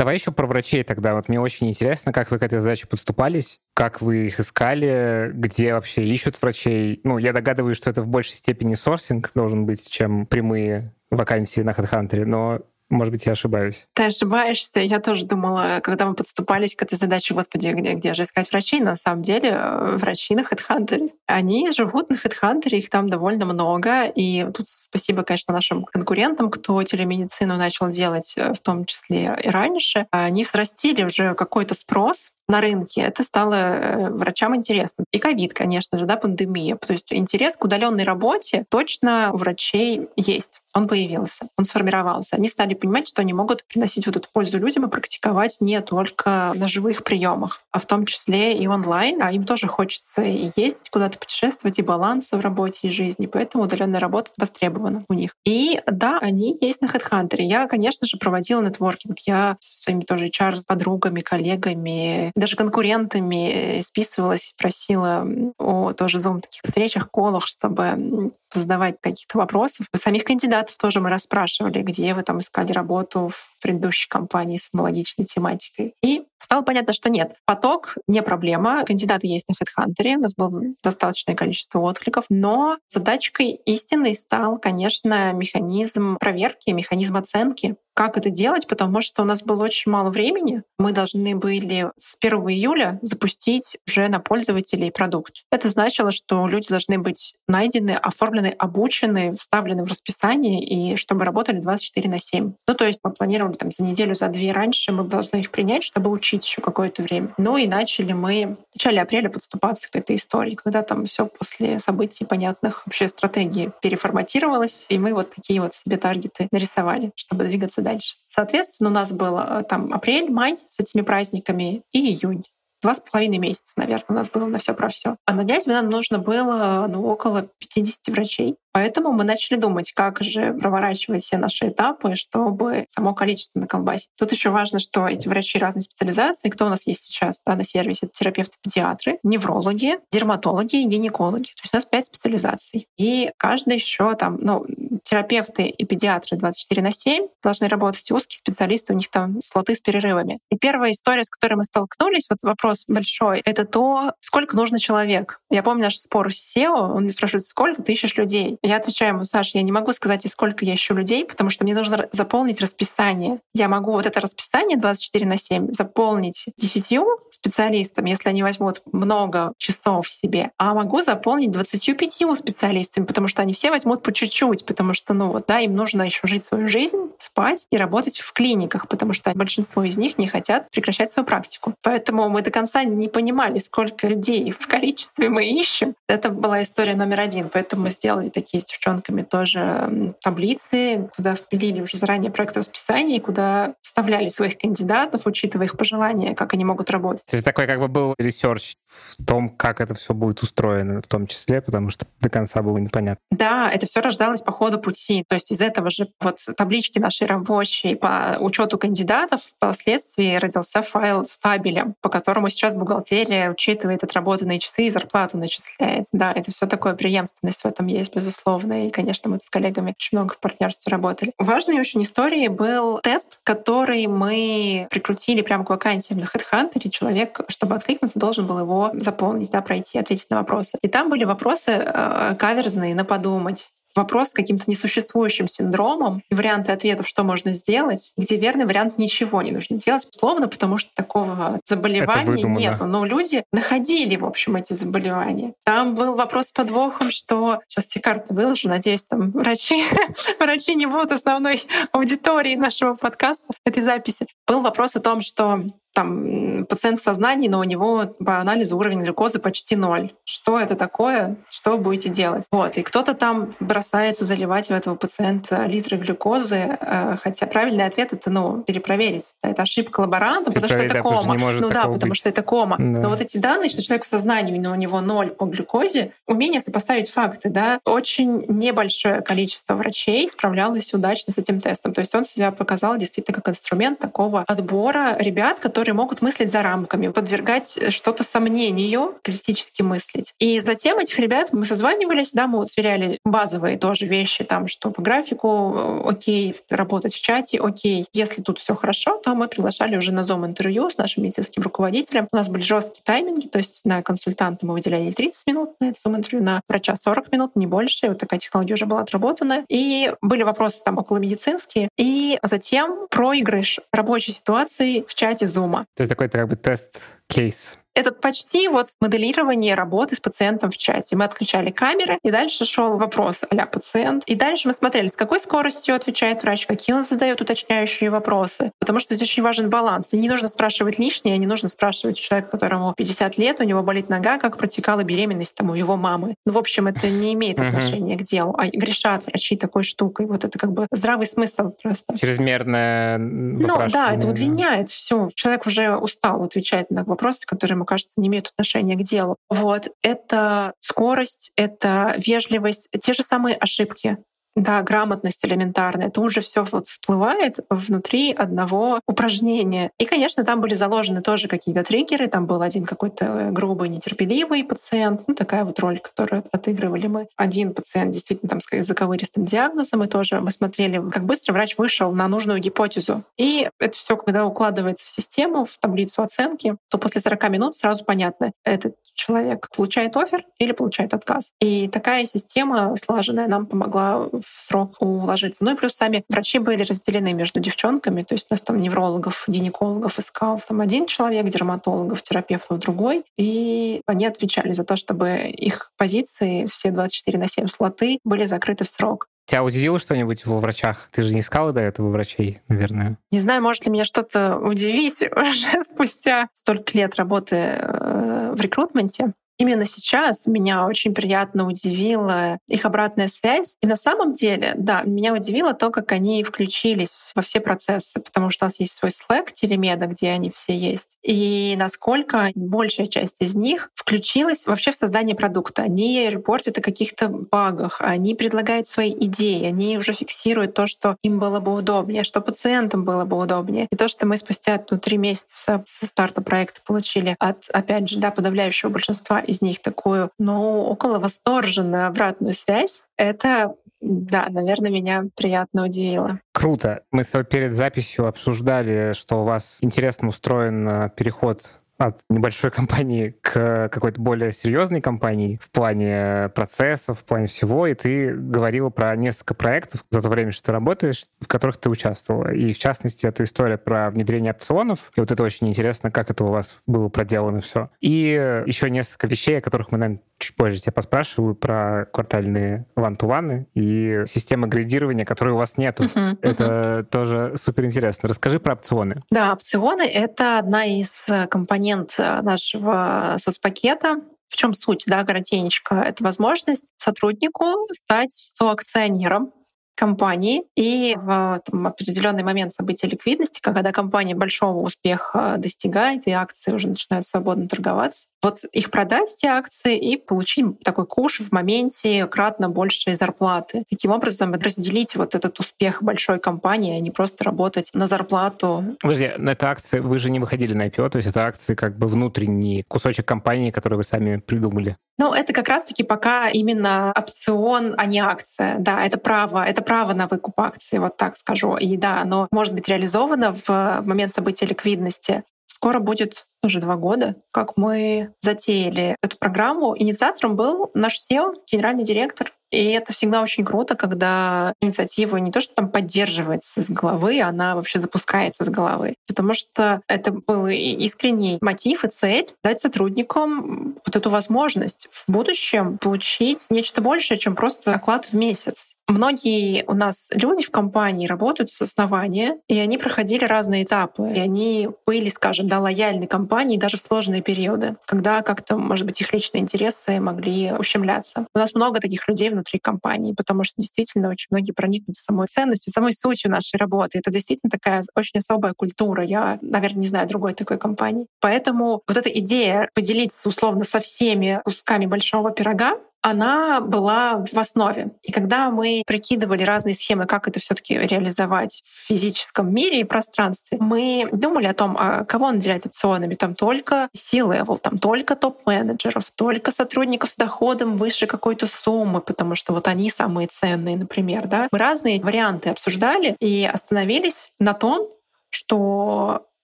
Давай еще про врачей тогда. Вот мне очень интересно, как вы к этой задаче подступались, как вы их искали, где вообще ищут врачей. Ну, я догадываюсь, что это в большей степени сорсинг должен быть, чем прямые вакансии на HeadHunter, но может быть, я ошибаюсь. Ты ошибаешься. Я тоже думала, когда мы подступались к этой задаче, господи, где, где же искать врачей? На самом деле, э, врачи на HeadHunter. Они живут на HeadHunter, их там довольно много. И тут спасибо, конечно, нашим конкурентам, кто телемедицину начал делать, э, в том числе и раньше. Они взрастили уже какой-то спрос на рынке, это стало э, врачам интересно. И ковид, конечно же, да, пандемия. То есть интерес к удаленной работе точно у врачей есть. Он появился, он сформировался. Они стали понимать, что они могут приносить вот эту пользу людям и практиковать не только на живых приемах, а в том числе и онлайн. А им тоже хочется и ездить куда-то, путешествовать, и баланса в работе и жизни. Поэтому удаленная работа востребована у них. И да, они есть на HeadHunter. Я, конечно же, проводила нетворкинг. Я со своими тоже HR-подругами, коллегами даже конкурентами э, списывалась, просила о тоже Zoom таких встречах, колах, чтобы задавать каких-то вопросов. Самих кандидатов тоже мы расспрашивали, где вы там искали работу в предыдущей компании с аналогичной тематикой. И стало понятно, что нет. Поток — не проблема. Кандидаты есть на HeadHunter. У нас было достаточное количество откликов. Но задачкой истинной стал, конечно, механизм проверки, механизм оценки как это делать, потому что у нас было очень мало времени. Мы должны были с 1 июля запустить уже на пользователей продукт. Это значило, что люди должны быть найдены, оформлены, обучены, вставлены в расписание, и чтобы работали 24 на 7. Ну, то есть мы планировали там за неделю, за две раньше, мы должны их принять, чтобы учить еще какое-то время. Ну и начали мы в начале апреля подступаться к этой истории, когда там все после событий понятных вообще стратегии переформатировалось, и мы вот такие вот себе таргеты нарисовали, чтобы двигаться дальше. Соответственно, у нас был э, там апрель, май с этими праздниками и июнь. Два с половиной месяца, наверное, у нас было на все про все. А на дядьме нам нужно было ну, около 50 врачей. Поэтому мы начали думать, как же проворачивать все наши этапы, чтобы само количество наколбасить. Тут еще важно, что эти врачи разной специализации, кто у нас есть сейчас да, на сервисе, это терапевты-педиатры, неврологи, дерматологи и гинекологи. То есть у нас пять специализаций. И каждый еще там, ну, терапевты и педиатры 24 на 7 должны работать, узкие специалисты, у них там слоты с перерывами. И первая история, с которой мы столкнулись, вот вопрос большой, это то, сколько нужно человек. Я помню наш спор с SEO, он спрашивает, сколько ты ищешь людей? Я отвечаю ему, Саш, я не могу сказать, сколько я ищу людей, потому что мне нужно заполнить расписание. Я могу вот это расписание 24 на 7 заполнить 10 специалистам, если они возьмут много часов себе, а могу заполнить 25 специалистами, потому что они все возьмут по чуть-чуть, потому что, ну вот, да, им нужно еще жить свою жизнь, спать и работать в клиниках, потому что большинство из них не хотят прекращать свою практику. Поэтому мы до конца не понимали, сколько людей в количестве мы ищем. Это была история номер один. Поэтому мы сделали такие такие с девчонками тоже таблицы, куда впилили уже заранее проект расписания, куда вставляли своих кандидатов, учитывая их пожелания, как они могут работать. То есть такой как бы был research в том, как это все будет устроено в том числе, потому что до конца было непонятно. Да, это все рождалось по ходу пути. То есть из этого же вот таблички нашей рабочей по учету кандидатов впоследствии родился файл с табелем, по которому сейчас бухгалтерия учитывает отработанные часы и зарплату начисляет. Да, это все такое преемственность в этом есть, безусловно безусловно. И, конечно, мы с коллегами очень много в партнерстве работали. Важной очень историей был тест, который мы прикрутили прямо к вакансиям на HeadHunter. Человек, чтобы откликнуться, должен был его заполнить, да, пройти, ответить на вопросы. И там были вопросы э, каверзные, на подумать вопрос с каким-то несуществующим синдромом и варианты ответов, что можно сделать, где верный вариант ничего не нужно делать, условно, потому что такого заболевания нет. Но люди находили, в общем, эти заболевания. Там был вопрос с подвохом, что сейчас все карты выложу, надеюсь, там врачи, врачи не будут основной аудиторией нашего подкаста, этой записи. Был вопрос о том, что там пациент в сознании, но у него по анализу уровень глюкозы почти ноль. Что это такое? Что вы будете делать? Вот. И кто-то там бросается заливать в этого пациента литры глюкозы, э, хотя правильный ответ — это, ну, перепроверить. Это ошибка лаборанта, потому что это кома. Ну да, потому что это кома. Да. Но вот эти данные, что человек в сознании, но у него ноль по глюкозе, умение сопоставить факты, да, очень небольшое количество врачей справлялось удачно с этим тестом. То есть он себя показал действительно как инструмент такого отбора ребят, которые которые могут мыслить за рамками, подвергать что-то сомнению, критически мыслить. И затем этих ребят мы созванивались, да, мы вот сверяли базовые тоже вещи, там, что по графику э, окей, работать в чате, окей. Если тут все хорошо, то мы приглашали уже на зум-интервью с нашим медицинским руководителем. У нас были жесткие тайминги, то есть на консультанта мы выделяли 30 минут на это зум-интервью, на врача 40 минут, не больше. Вот такая технология уже была отработана. И были вопросы там около медицинские. И затем проигрыш рабочей ситуации в чате Zoom дома. То есть такой как бы тест-кейс. Это почти вот моделирование работы с пациентом в чате. Мы отключали камеры, и дальше шел вопрос а пациент. И дальше мы смотрели, с какой скоростью отвечает врач, какие он задает уточняющие вопросы. Потому что здесь очень важен баланс. И не нужно спрашивать лишнее, не нужно спрашивать у человека, которому 50 лет, у него болит нога, как протекала беременность там, у его мамы. Ну, в общем, это не имеет отношения к делу. А грешат врачи такой штукой. Вот это как бы здравый смысл просто. Чрезмерное Ну да, это удлиняет все. Человек уже устал отвечать на вопросы, которые ему кажется, не имеют отношения к делу. Вот. Это скорость, это вежливость, те же самые ошибки. Да, грамотность элементарная. Это уже все вот всплывает внутри одного упражнения. И, конечно, там были заложены тоже какие-то триггеры. Там был один какой-то грубый, нетерпеливый пациент. Ну, такая вот роль, которую отыгрывали мы. Один пациент действительно там с заковыристым диагнозом. И тоже мы смотрели, как быстро врач вышел на нужную гипотезу. И это все, когда укладывается в систему, в таблицу оценки, то после 40 минут сразу понятно, этот человек получает офер или получает отказ. И такая система слаженная нам помогла в срок уложиться. Ну и плюс сами врачи были разделены между девчонками, то есть у нас там неврологов, гинекологов искал там один человек, дерматологов, терапевтов другой, и они отвечали за то, чтобы их позиции, все 24 на 7 слоты, были закрыты в срок. Тебя удивило что-нибудь во врачах? Ты же не искала до этого врачей, наверное. Не знаю, может ли меня что-то удивить уже спустя столько лет работы э, в рекрутменте. Именно сейчас меня очень приятно удивила их обратная связь. И на самом деле, да, меня удивило то, как они включились во все процессы, потому что у нас есть свой Slack телемеда, где они все есть. И насколько большая часть из них включилась вообще в создание продукта. Они репортят о каких-то багах, они предлагают свои идеи, они уже фиксируют то, что им было бы удобнее, что пациентам было бы удобнее. И то, что мы спустя ну, три месяца со старта проекта получили от, опять же, да, подавляющего большинства из них такую, ну, около восторженную обратную связь, это да, наверное, меня приятно удивило. Круто. Мы с тобой перед записью обсуждали, что у вас интересно устроен э, переход от небольшой компании к какой-то более серьезной компании в плане процессов, в плане всего, и ты говорила про несколько проектов за то время, что ты работаешь, в которых ты участвовала. И в частности, это история про внедрение опционов, и вот это очень интересно, как это у вас было проделано все. И еще несколько вещей, о которых мы, наверное, чуть позже тебя поспрашиваю, про квартальные ван-ту-ваны и системы градирования, которой у вас нету. Uh-huh, это uh-huh. тоже супер интересно. Расскажи про опционы. Да, опционы — это одна из компонентов компонент э, нашего соцпакета. В чем суть, да, коротенечко? Это возможность сотруднику стать соакционером компании. И в там, определенный момент события ликвидности, когда компания большого успеха достигает, и акции уже начинают свободно торговаться, вот их продать, эти акции, и получить такой куш в моменте кратно большей зарплаты. Таким образом, разделить вот этот успех большой компании, а не просто работать на зарплату. Подожди, на это акции, вы же не выходили на IPO, то есть это акции как бы внутренний кусочек компании, который вы сами придумали. Ну, это как раз-таки пока именно опцион, а не акция. Да, это право, это право на выкуп акций, вот так скажу. И да, оно может быть реализовано в момент события ликвидности. Скоро будет уже два года, как мы затеяли эту программу. Инициатором был наш SEO, генеральный директор и это всегда очень круто, когда инициатива не то, что там поддерживается с головы, она вообще запускается с головы. Потому что это был искренний мотив и цель дать сотрудникам вот эту возможность в будущем получить нечто большее, чем просто оклад в месяц. Многие у нас люди в компании работают с основания, и они проходили разные этапы. И они были, скажем, да, лояльны компании даже в сложные периоды, когда как-то, может быть, их личные интересы могли ущемляться. У нас много таких людей внутри компании, потому что действительно очень многие проникнуты самой ценностью, самой сутью нашей работы. Это действительно такая очень особая культура. Я, наверное, не знаю другой такой компании. Поэтому вот эта идея поделиться условно со всеми кусками большого пирога, она была в основе. И когда мы прикидывали разные схемы, как это все таки реализовать в физическом мире и пространстве, мы думали о том, а кого наделять опционами. Там только C-level, там только топ-менеджеров, только сотрудников с доходом выше какой-то суммы, потому что вот они самые ценные, например. Да? Мы разные варианты обсуждали и остановились на том, что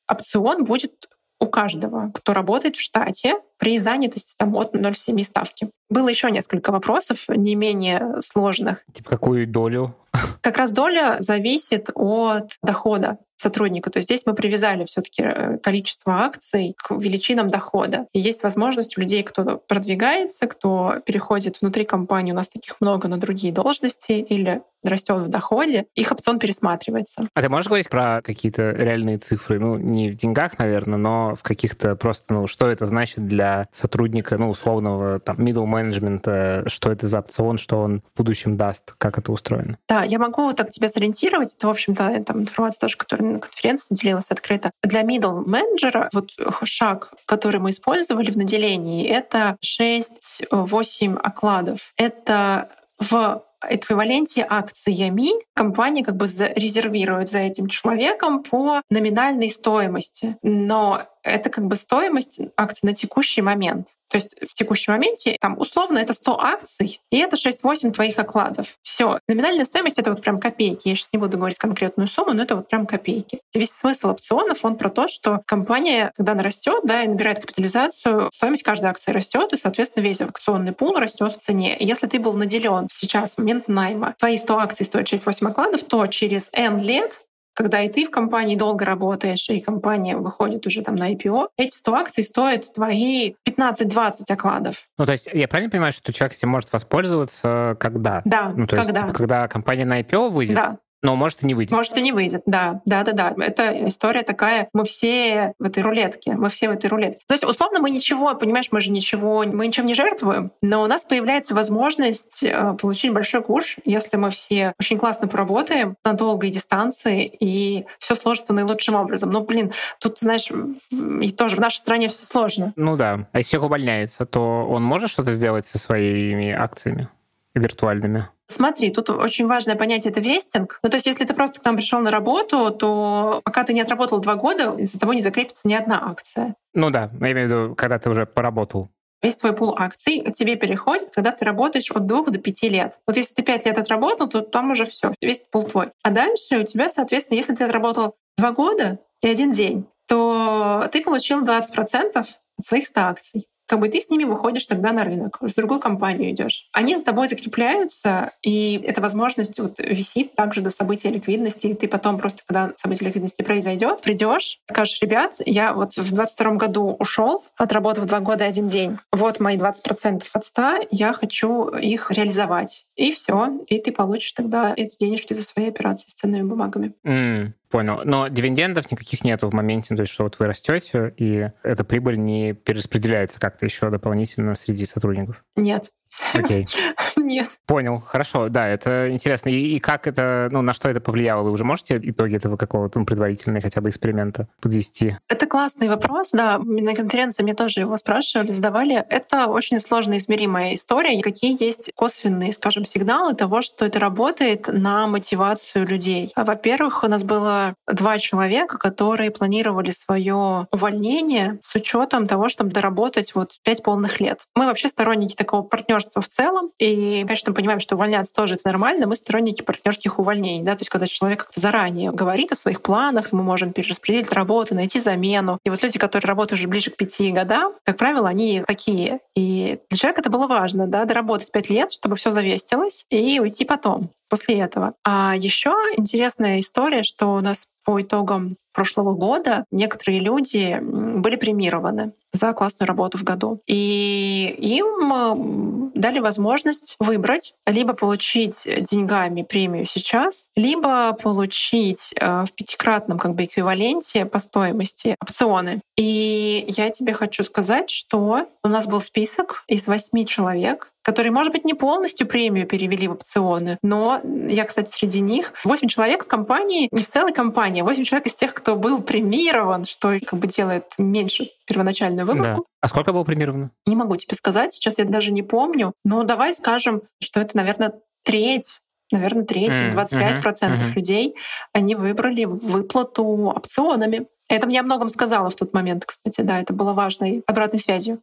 опцион будет у каждого, кто работает в штате при занятости там, от 0,7 ставки. Было еще несколько вопросов, не менее сложных. Типа какую долю? Как раз доля зависит от дохода сотрудника. То есть здесь мы привязали все таки э, количество акций к величинам дохода. И есть возможность у людей, кто продвигается, кто переходит внутри компании, у нас таких много на другие должности или растет в доходе, их опцион пересматривается. А ты можешь говорить про какие-то реальные цифры? Ну, не в деньгах, наверное, но в каких-то просто, ну, что это значит для сотрудника, ну, условного там middle менеджмента, что это за опцион, что он в будущем даст, как это устроено? Да, я могу так тебя сориентировать. Это, в общем-то, там информация тоже, которая на конференции делилась открыто. Для middle менеджера вот шаг, который мы использовали в наделении, это 6-8 окладов. Это в эквиваленте акциями компания как бы резервирует за этим человеком по номинальной стоимости. Но это как бы стоимость акций на текущий момент. То есть в текущем моменте там условно это 100 акций, и это 6-8 твоих окладов. Все. Номинальная стоимость — это вот прям копейки. Я сейчас не буду говорить конкретную сумму, но это вот прям копейки. Весь смысл опционов, он про то, что компания, когда она растет, да, и набирает капитализацию, стоимость каждой акции растет, и, соответственно, весь акционный пул растет в цене. Если ты был наделен сейчас, в момент найма, твои 100 акций стоят 6-8 окладов, то через N лет когда и ты в компании долго работаешь, и компания выходит уже там на IPO, эти 100 акций стоят твои 15-20 окладов. Ну, то есть я правильно понимаю, что человек этим может воспользоваться когда? Да, ну, то когда? Есть, типа, когда компания на IPO выйдет? Да. Но может и не выйдет. Может и не выйдет, да. Да, да, да. Это история такая. Мы все в этой рулетке. Мы все в этой рулетке. То есть, условно, мы ничего, понимаешь, мы же ничего, мы ничем не жертвуем, но у нас появляется возможность э, получить большой куш, если мы все очень классно поработаем на долгой дистанции, и все сложится наилучшим образом. Ну, блин, тут, знаешь, и тоже в нашей стране все сложно. Ну да. А если человек увольняется, то он может что-то сделать со своими акциями виртуальными? Смотри, тут очень важное понятие — это вестинг. Ну, то есть если ты просто к нам пришел на работу, то пока ты не отработал два года, за тобой не закрепится ни одна акция. Ну да, я имею в виду, когда ты уже поработал. Весь твой пул акций тебе переходит, когда ты работаешь от двух до пяти лет. Вот если ты пять лет отработал, то там уже все, весь пул твой. А дальше у тебя, соответственно, если ты отработал два года и один день, то ты получил 20% от своих 100 акций как бы ты с ними выходишь тогда на рынок, в другую компанию идешь. Они за тобой закрепляются, и эта возможность вот висит также до события ликвидности. И ты потом просто, когда событие ликвидности произойдет, придешь, скажешь, ребят, я вот в 22 году ушел, отработав два года один день. Вот мои 20% от 100, я хочу их реализовать. И все, и ты получишь тогда эти денежки за свои операции с ценными бумагами. Mm. Понял. Но дивидендов никаких нету в моменте, то есть что вот вы растете, и эта прибыль не перераспределяется как-то еще дополнительно среди сотрудников? Нет. Окей. Нет. Понял, хорошо, да, это интересно. И, и как это, ну, на что это повлияло? Вы уже можете итоги этого какого-то ну, предварительного хотя бы эксперимента подвести? Это классный вопрос, да. На конференции мне тоже его спрашивали, задавали. Это очень сложно измеримая история. Какие есть косвенные, скажем, сигналы того, что это работает на мотивацию людей? Во-первых, у нас было два человека, которые планировали свое увольнение с учетом того, чтобы доработать вот пять полных лет. Мы вообще сторонники такого партнерства в целом. И, конечно, понимаем, что увольняться тоже это нормально. Мы сторонники партнерских увольнений. Да? То есть когда человек как-то заранее говорит о своих планах, мы можем перераспределить работу, найти замену. И вот люди, которые работают уже ближе к пяти годам, как правило, они такие. И для человека это было важно, да, доработать пять лет, чтобы все завестилось, и уйти потом после этого. А еще интересная история, что у нас по итогам прошлого года некоторые люди были премированы за классную работу в году. И им дали возможность выбрать либо получить деньгами премию сейчас, либо получить э, в пятикратном как бы эквиваленте по стоимости опционы. И я тебе хочу сказать, что у нас был список из восьми человек, которые, может быть, не полностью премию перевели в опционы, но я, кстати, среди них 8 человек с компании, не в целой компании, а 8 человек из тех, кто был премирован, что как бы делает меньше первоначальную выборку. Да. А сколько было премировано? Не могу тебе сказать, сейчас я даже не помню, но давай скажем, что это, наверное, треть наверное, треть, mm, 25% mm-hmm, людей, они выбрали выплату опционами. Это мне о многом сказала в тот момент, кстати, да, это было важной обратной связью.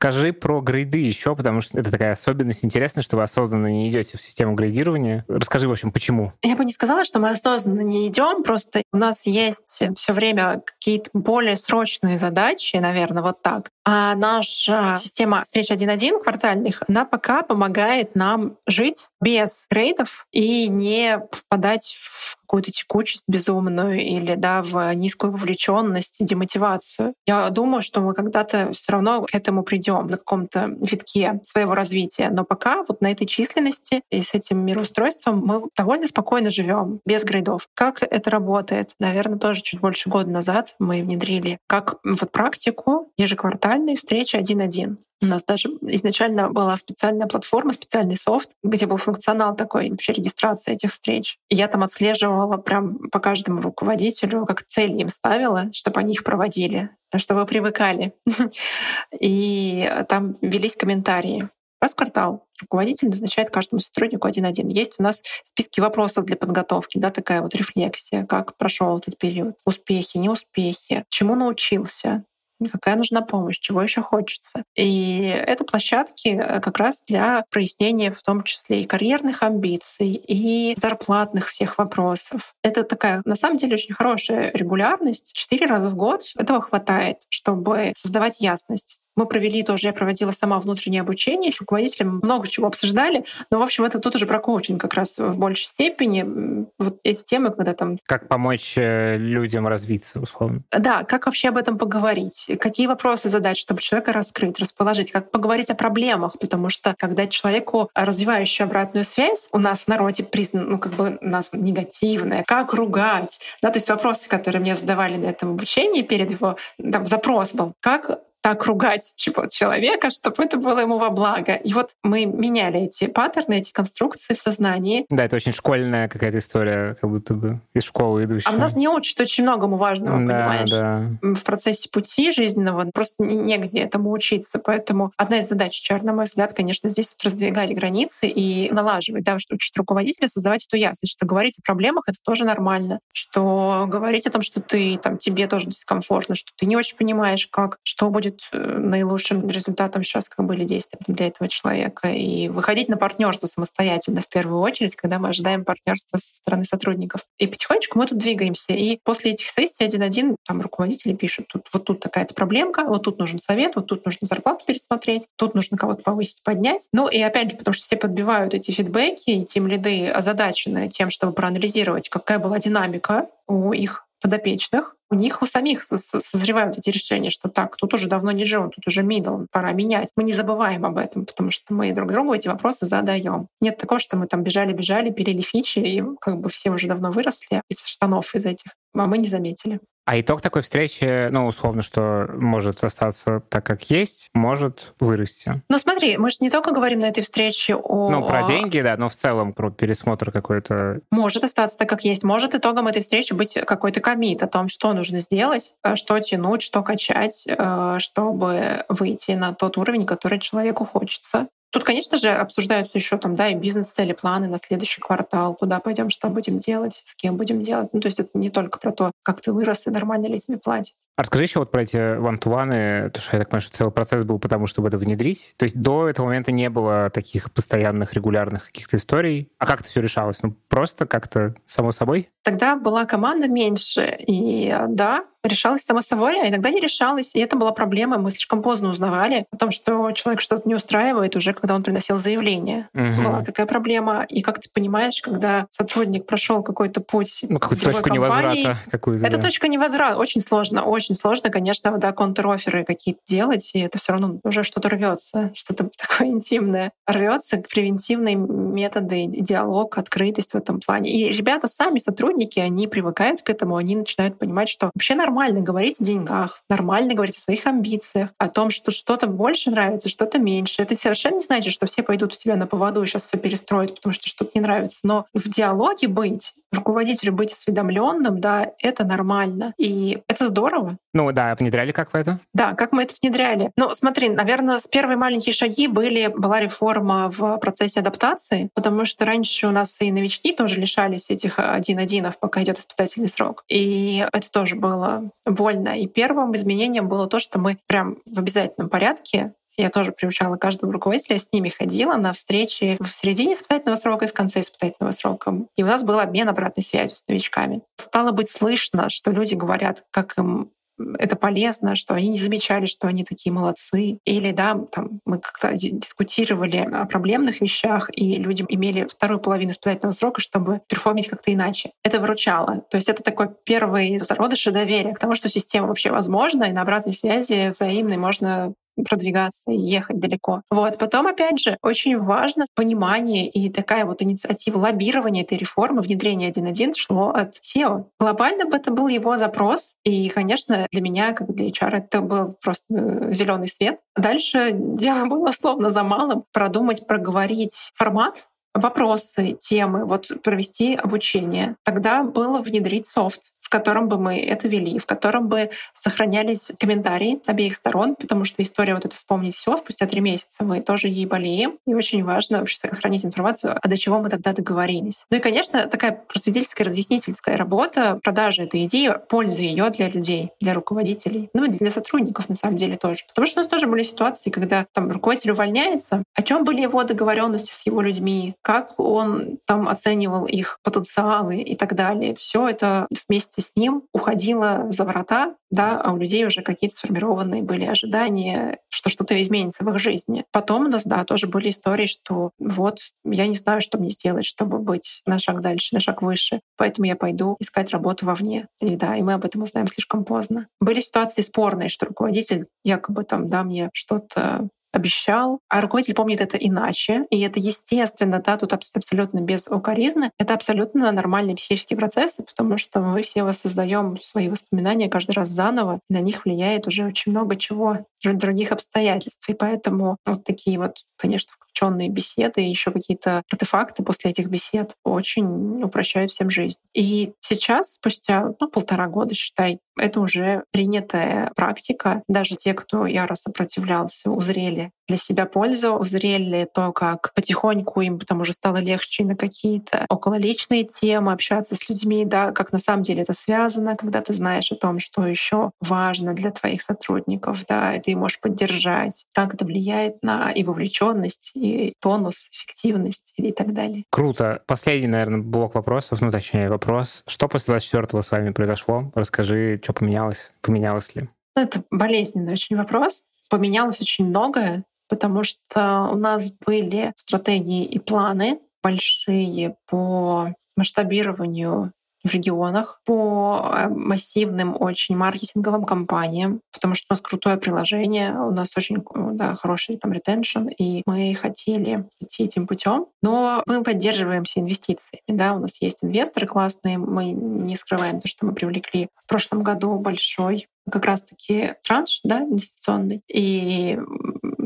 Скажи про грейды еще, потому что это такая особенность интересная, что вы осознанно не идете в систему грейдирования. Расскажи, в общем, почему? Я бы не сказала, что мы осознанно не идем, просто у нас есть все время какие-то более срочные задачи, наверное, вот так. А наша система встреч 1.1 квартальных, она пока помогает нам жить без грейдов и не впадать в какую-то текучесть безумную или да, в низкую вовлеченность, демотивацию. Я думаю, что мы когда-то все равно к этому придем на каком-то витке своего развития. Но пока вот на этой численности и с этим мироустройством мы довольно спокойно живем без грейдов. Как это работает? Наверное, тоже чуть больше года назад мы внедрили как вот практику ежеквартальные встречи один-один. У нас даже изначально была специальная платформа, специальный софт, где был функционал такой, вообще регистрация этих встреч. И я там отслеживала прям по каждому руководителю, как цель им ставила, чтобы они их проводили, чтобы привыкали. И там велись комментарии. Раз в квартал руководитель назначает каждому сотруднику один-один. Есть у нас списки вопросов для подготовки, да, такая вот рефлексия, как прошел этот период, успехи, неуспехи, чему научился, какая нужна помощь, чего еще хочется. И это площадки э, как раз для прояснения в том числе и карьерных амбиций, и зарплатных всех вопросов. Это такая, на самом деле, очень хорошая регулярность. Четыре раза в год этого хватает, чтобы создавать ясность мы провели тоже, я проводила сама внутреннее обучение, с руководителем много чего обсуждали, но, в общем, это тут уже про коучинг как раз в большей степени. Вот эти темы, когда там... Как помочь э, людям развиться, условно. Да, как вообще об этом поговорить, какие вопросы задать, чтобы человека раскрыть, расположить, как поговорить о проблемах, потому что когда человеку развивающую обратную связь, у нас в народе признан, ну, как бы у нас негативная, как ругать, да, то есть вопросы, которые мне задавали на этом обучении перед его, там, запрос был, как так ругать человека, чтобы это было ему во благо. И вот мы меняли эти паттерны, эти конструкции в сознании. Да, это очень школьная какая-то история, как будто бы из школы идущая. А нас не учат очень многому важного, да, понимаешь? Да. В процессе пути жизненного просто негде этому учиться. Поэтому одна из задач HR, на мой взгляд, конечно, здесь вот раздвигать границы и налаживать, да, что учить руководителя, создавать эту ясность, что говорить о проблемах — это тоже нормально, что говорить о том, что ты, там, тебе тоже дискомфортно, что ты не очень понимаешь, как, что будет будет э, наилучшим результатом сейчас как были действия для этого человека. И выходить на партнерство самостоятельно в первую очередь, когда мы ожидаем партнерства со стороны сотрудников. И потихонечку мы тут двигаемся. И после этих сессий один-один там руководители пишут, тут, вот тут такая-то проблемка, вот тут нужен совет, вот тут нужно зарплату пересмотреть, тут нужно кого-то повысить, поднять. Ну и опять же, потому что все подбивают эти фидбэки, и тем лиды озадачены тем, чтобы проанализировать, какая была динамика у их подопечных, у них у самих созревают эти решения, что так, тут уже давно не жил, тут уже мидл, пора менять. Мы не забываем об этом, потому что мы друг другу эти вопросы задаем. Нет такого, что мы там бежали-бежали, пилили фичи, и как бы все уже давно выросли из штанов из этих, а мы не заметили. А итог такой встречи, ну, условно, что может остаться так, как есть, может вырасти. Ну, смотри, мы же не только говорим на этой встрече о... Ну, про деньги, да, но в целом про пересмотр какой-то... Может остаться так, как есть. Может итогом этой встречи быть какой-то комит о том, что нужно сделать, э, что тянуть, что качать, э, чтобы выйти на тот уровень, который человеку хочется. Тут, конечно же, обсуждаются еще там, да, и бизнес-цели, планы на следующий квартал, куда пойдем, что будем делать, с кем будем делать. Ну, то есть это не только про то, как ты вырос и нормально ли тебе платят. А расскажи еще вот про эти one-to-one, потому что я так понимаю, что целый процесс был потому, чтобы это внедрить. То есть до этого момента не было таких постоянных, регулярных каких-то историй. А как это все решалось? Ну, просто как-то само собой? Тогда была команда меньше, и да, решалось само собой, а иногда не решалось. И это была проблема. Мы слишком поздно узнавали о том, что человек что-то не устраивает, уже когда он приносил заявление. Угу. Была такая проблема. И как ты понимаешь, когда сотрудник прошел какой-то путь ну, какую точку невозврата какую Это да. точка невозврата. Очень сложно, очень сложно, конечно, да, контр-оферы какие-то делать, и это все равно уже что-то рвется, что-то такое интимное рвется, превентивные методы, диалог, открытость в этом плане. И ребята сами, сотрудники, они привыкают к этому, они начинают понимать, что вообще нормально говорить о деньгах, нормально говорить о своих амбициях, о том, что что-то больше нравится, что-то меньше. Это совершенно не значит, что все пойдут у тебя на поводу и сейчас все перестроят, потому что что-то не нравится. Но в диалоге быть, руководителю быть осведомленным, да, это нормально. И это здорово. Ну да, внедряли как вы это? Да, как мы это внедряли? Ну, смотри, наверное, с первые маленькие шаги были, была реформа в процессе адаптации, потому что раньше у нас и новички тоже лишались этих один-одинов, пока идет испытательный срок. И это тоже было больно. И первым изменением было то, что мы прям в обязательном порядке я тоже приучала каждого руководителя, с ними ходила на встречи в середине испытательного срока и в конце испытательного срока. И у нас был обмен обратной связью с новичками. Стало быть слышно, что люди говорят, как им это полезно, что они не замечали, что они такие молодцы. Или, да, там, мы как-то дискутировали о проблемных вещах, и люди имели вторую половину испытательного срока, чтобы перформить как-то иначе. Это выручало. То есть это такой первый зародыш доверия к тому, что система вообще возможна, и на обратной связи взаимной можно продвигаться и ехать далеко. Вот. Потом, опять же, очень важно понимание и такая вот инициатива лоббирования этой реформы, внедрения 1.1 шло от SEO. Глобально бы это был его запрос. И, конечно, для меня, как для HR, это был просто э, зеленый свет. Дальше дело было условно за малым. Продумать, проговорить формат, вопросы, темы, вот провести обучение. Тогда было внедрить софт в котором бы мы это вели, в котором бы сохранялись комментарии обеих сторон, потому что история вот это вспомнить все спустя три месяца мы тоже ей болеем, и очень важно вообще сохранить информацию, а до чего мы тогда договорились. Ну и, конечно, такая просветительская, разъяснительская работа, продажа этой идеи, польза ее для людей, для руководителей, ну и для сотрудников на самом деле тоже. Потому что у нас тоже были ситуации, когда там руководитель увольняется, о чем были его договоренности с его людьми, как он там оценивал их потенциалы и так далее. Все это вместе вместе с ним уходила за врата, да, а у людей уже какие-то сформированные были ожидания, что что-то изменится в их жизни. Потом у нас, да, тоже были истории, что вот я не знаю, что мне сделать, чтобы быть на шаг дальше, на шаг выше, поэтому я пойду искать работу вовне. И да, и мы об этом узнаем слишком поздно. Были ситуации спорные, что руководитель якобы там, да, мне что-то обещал, а руководитель помнит это иначе. И это естественно, да, тут абсолютно без укоризны. Это абсолютно нормальные психические процессы, потому что мы все воссоздаем свои воспоминания каждый раз заново, и на них влияет уже очень много чего, других обстоятельств. И поэтому вот такие вот, конечно, включенные беседы еще какие-то артефакты после этих бесед очень упрощают всем жизнь. И сейчас, спустя ну, полтора года, считай, это уже принятая практика. Даже те, кто яро сопротивлялся, узрели для себя пользу, узрели то, как потихоньку им потом уже стало легче на какие-то окололичные темы общаться с людьми, да, как на самом деле это связано, когда ты знаешь о том, что еще важно для твоих сотрудников, да, и ты можешь поддержать, как это влияет на и вовлеченность, и тонус, эффективность и так далее. Круто. Последний, наверное, блок вопросов, ну, точнее, вопрос. Что после 24-го с вами произошло? Расскажи, что поменялось? Поменялось ли? Это болезненный очень вопрос. Поменялось очень многое потому что у нас были стратегии и планы большие по масштабированию в регионах, по э, массивным очень маркетинговым кампаниям, потому что у нас крутое приложение, у нас очень да, хороший там ретеншн, и мы хотели идти этим путем. Но мы поддерживаемся инвестициями. Да? У нас есть инвесторы классные, мы не скрываем то, что мы привлекли в прошлом году большой как раз-таки транш да, инвестиционный. И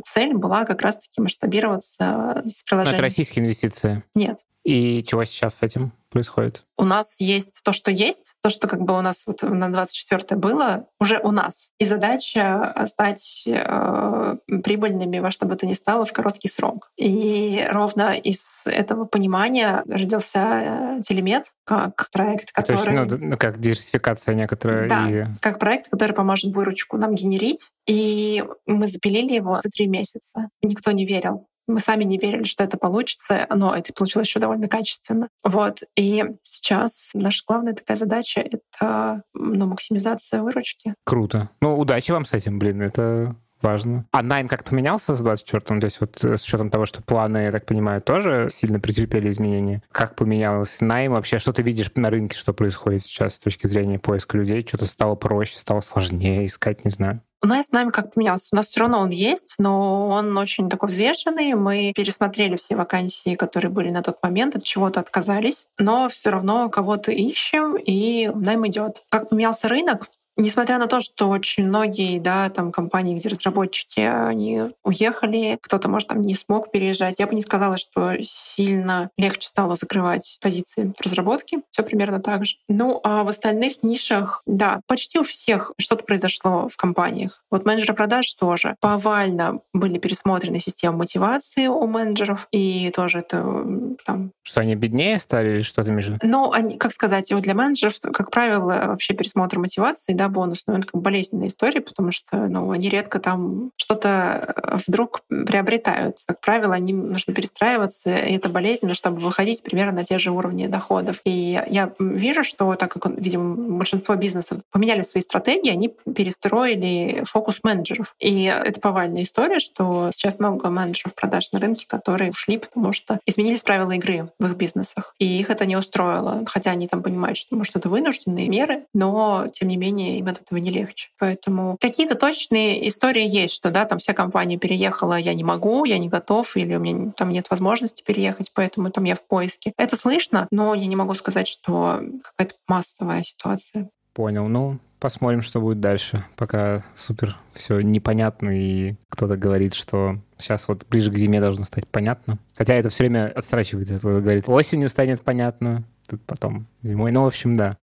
цель была как раз-таки масштабироваться с приложением. Это российские инвестиции? Нет. И чего сейчас с этим происходит? У нас есть то, что есть, то, что как бы у нас вот на 24 было, уже у нас. И задача стать э, прибыльными во что бы то ни стало в короткий срок. И ровно из этого понимания родился э, Телемет как проект, который... То есть, ну, как диверсификация некоторая. Да, и... как проект, который поможет выручку нам генерить. И мы запилили его за три месяца. Никто не верил. Мы сами не верили, что это получится, но это получилось еще довольно качественно. Вот. И сейчас наша главная такая задача — это ну, максимизация выручки. Круто. Ну, удачи вам с этим, блин, это важно. А найм как поменялся с 24-м? То есть вот э, с учетом того, что планы, я так понимаю, тоже сильно претерпели изменения. Как поменялось найм вообще? Что ты видишь на рынке, что происходит сейчас с точки зрения поиска людей? Что-то стало проще, стало сложнее искать, не знаю. У нас с нами как поменялся. У нас все равно он есть, но он очень такой взвешенный. Мы пересмотрели все вакансии, которые были на тот момент, от чего-то отказались, но все равно кого-то ищем, и найм идет. Как поменялся рынок? Несмотря на то, что очень многие да, там, компании, где разработчики, они уехали, кто-то, может, там не смог переезжать, я бы не сказала, что сильно легче стало закрывать позиции в разработке. Все примерно так же. Ну, а в остальных нишах, да, почти у всех что-то произошло в компаниях. Вот менеджеры продаж тоже. Повально были пересмотрены системы мотивации у менеджеров, и тоже это там... Что они беднее стали или что-то между? Ну, они, как сказать, вот для менеджеров, как правило, вообще пересмотр мотивации, да, бонус, но это как болезненная история, потому что ну, они редко там что-то э, вдруг приобретают. Как правило, они нужно перестраиваться, и это болезненно, чтобы выходить примерно на те же уровни доходов. И я вижу, что так как, видимо, большинство бизнесов поменяли свои стратегии, они перестроили фокус менеджеров. И это повальная история, что сейчас много менеджеров продаж на рынке, которые ушли, потому что изменились правила игры в их бизнесах. И их это не устроило. Хотя они там понимают, что, может, это вынужденные меры, но, тем не менее, им от этого не легче. Поэтому какие-то точные истории есть, что да, там вся компания переехала, я не могу, я не готов, или у меня там нет возможности переехать, поэтому там я в поиске. Это слышно, но я не могу сказать, что какая-то массовая ситуация. Понял. Ну, посмотрим, что будет дальше. Пока супер все непонятно, и кто-то говорит, что сейчас вот ближе к зиме должно стать понятно. Хотя это все время отстрачивается. Кто-то говорит, осенью станет понятно, тут потом зимой. Ну, в общем, да.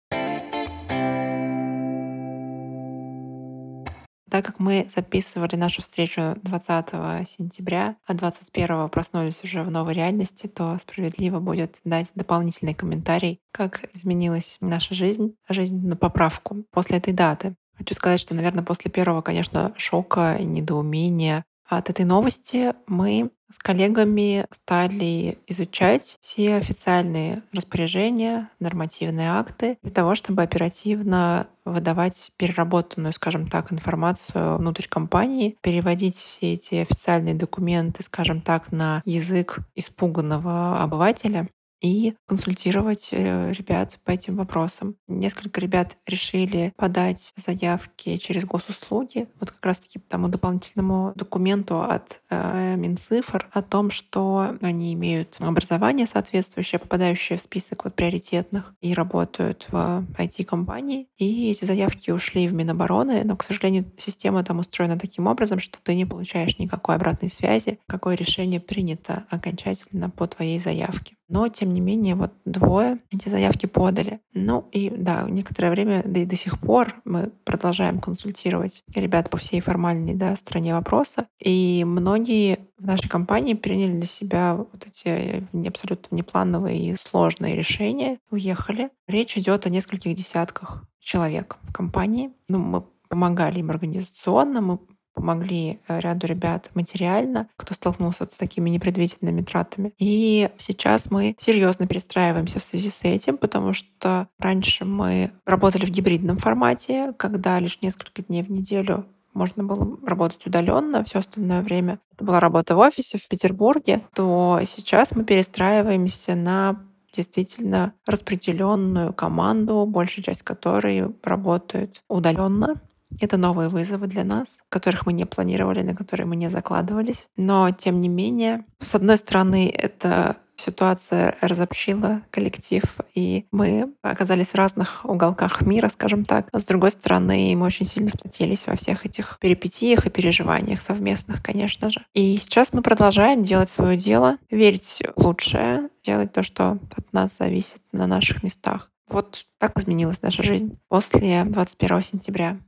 Так как мы записывали нашу встречу 20 сентября, а 21 проснулись уже в новой реальности, то справедливо будет дать дополнительный комментарий, как изменилась наша жизнь, жизнь на поправку после этой даты. Хочу сказать, что, наверное, после первого, конечно, шока и недоумения от этой новости мы с коллегами стали изучать все официальные распоряжения, нормативные акты для того, чтобы оперативно выдавать переработанную, скажем так, информацию внутрь компании, переводить все эти официальные документы, скажем так, на язык испуганного обывателя и консультировать э, ребят по этим вопросам. Несколько ребят решили подать заявки через госуслуги, вот как раз-таки по тому дополнительному документу от э, Минцифр о том, что они имеют образование соответствующее, попадающее в список вот приоритетных и работают в IT-компании. И эти заявки ушли в Минобороны, но, к сожалению, система там устроена таким образом, что ты не получаешь никакой обратной связи, какое решение принято окончательно по твоей заявке. Но, тем не менее, вот двое эти заявки подали. Ну и да, некоторое время, да и до сих пор мы продолжаем консультировать ребят по всей формальной да, стране вопроса. И многие в нашей компании приняли для себя вот эти абсолютно внеплановые и сложные решения, уехали. Речь идет о нескольких десятках человек в компании. Ну, мы помогали им организационно, мы помогли э, ряду ребят материально, кто столкнулся с такими непредвиденными тратами. И сейчас мы серьезно перестраиваемся в связи с этим, потому что раньше мы работали в гибридном формате, когда лишь несколько дней в неделю можно было работать удаленно, все остальное время это была работа в офисе в Петербурге, то сейчас мы перестраиваемся на действительно распределенную команду, большая часть которой работает удаленно. Это новые вызовы для нас, которых мы не планировали, на которые мы не закладывались. Но, тем не менее, с одной стороны, это Ситуация разобщила коллектив, и мы оказались в разных уголках мира, скажем так. Но, с другой стороны, мы очень сильно сплотились во всех этих перипетиях и переживаниях совместных, конечно же. И сейчас мы продолжаем делать свое дело, верить в лучшее, делать то, что от нас зависит на наших местах. Вот так изменилась наша жизнь после 21 сентября.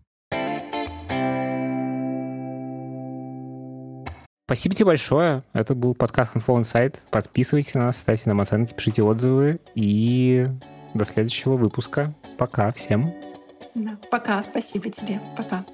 Спасибо тебе большое. Это был подкаст Info Insight. Подписывайтесь на нас, ставьте нам оценки, пишите отзывы. И до следующего выпуска. Пока всем. Да, пока. Спасибо тебе. Пока.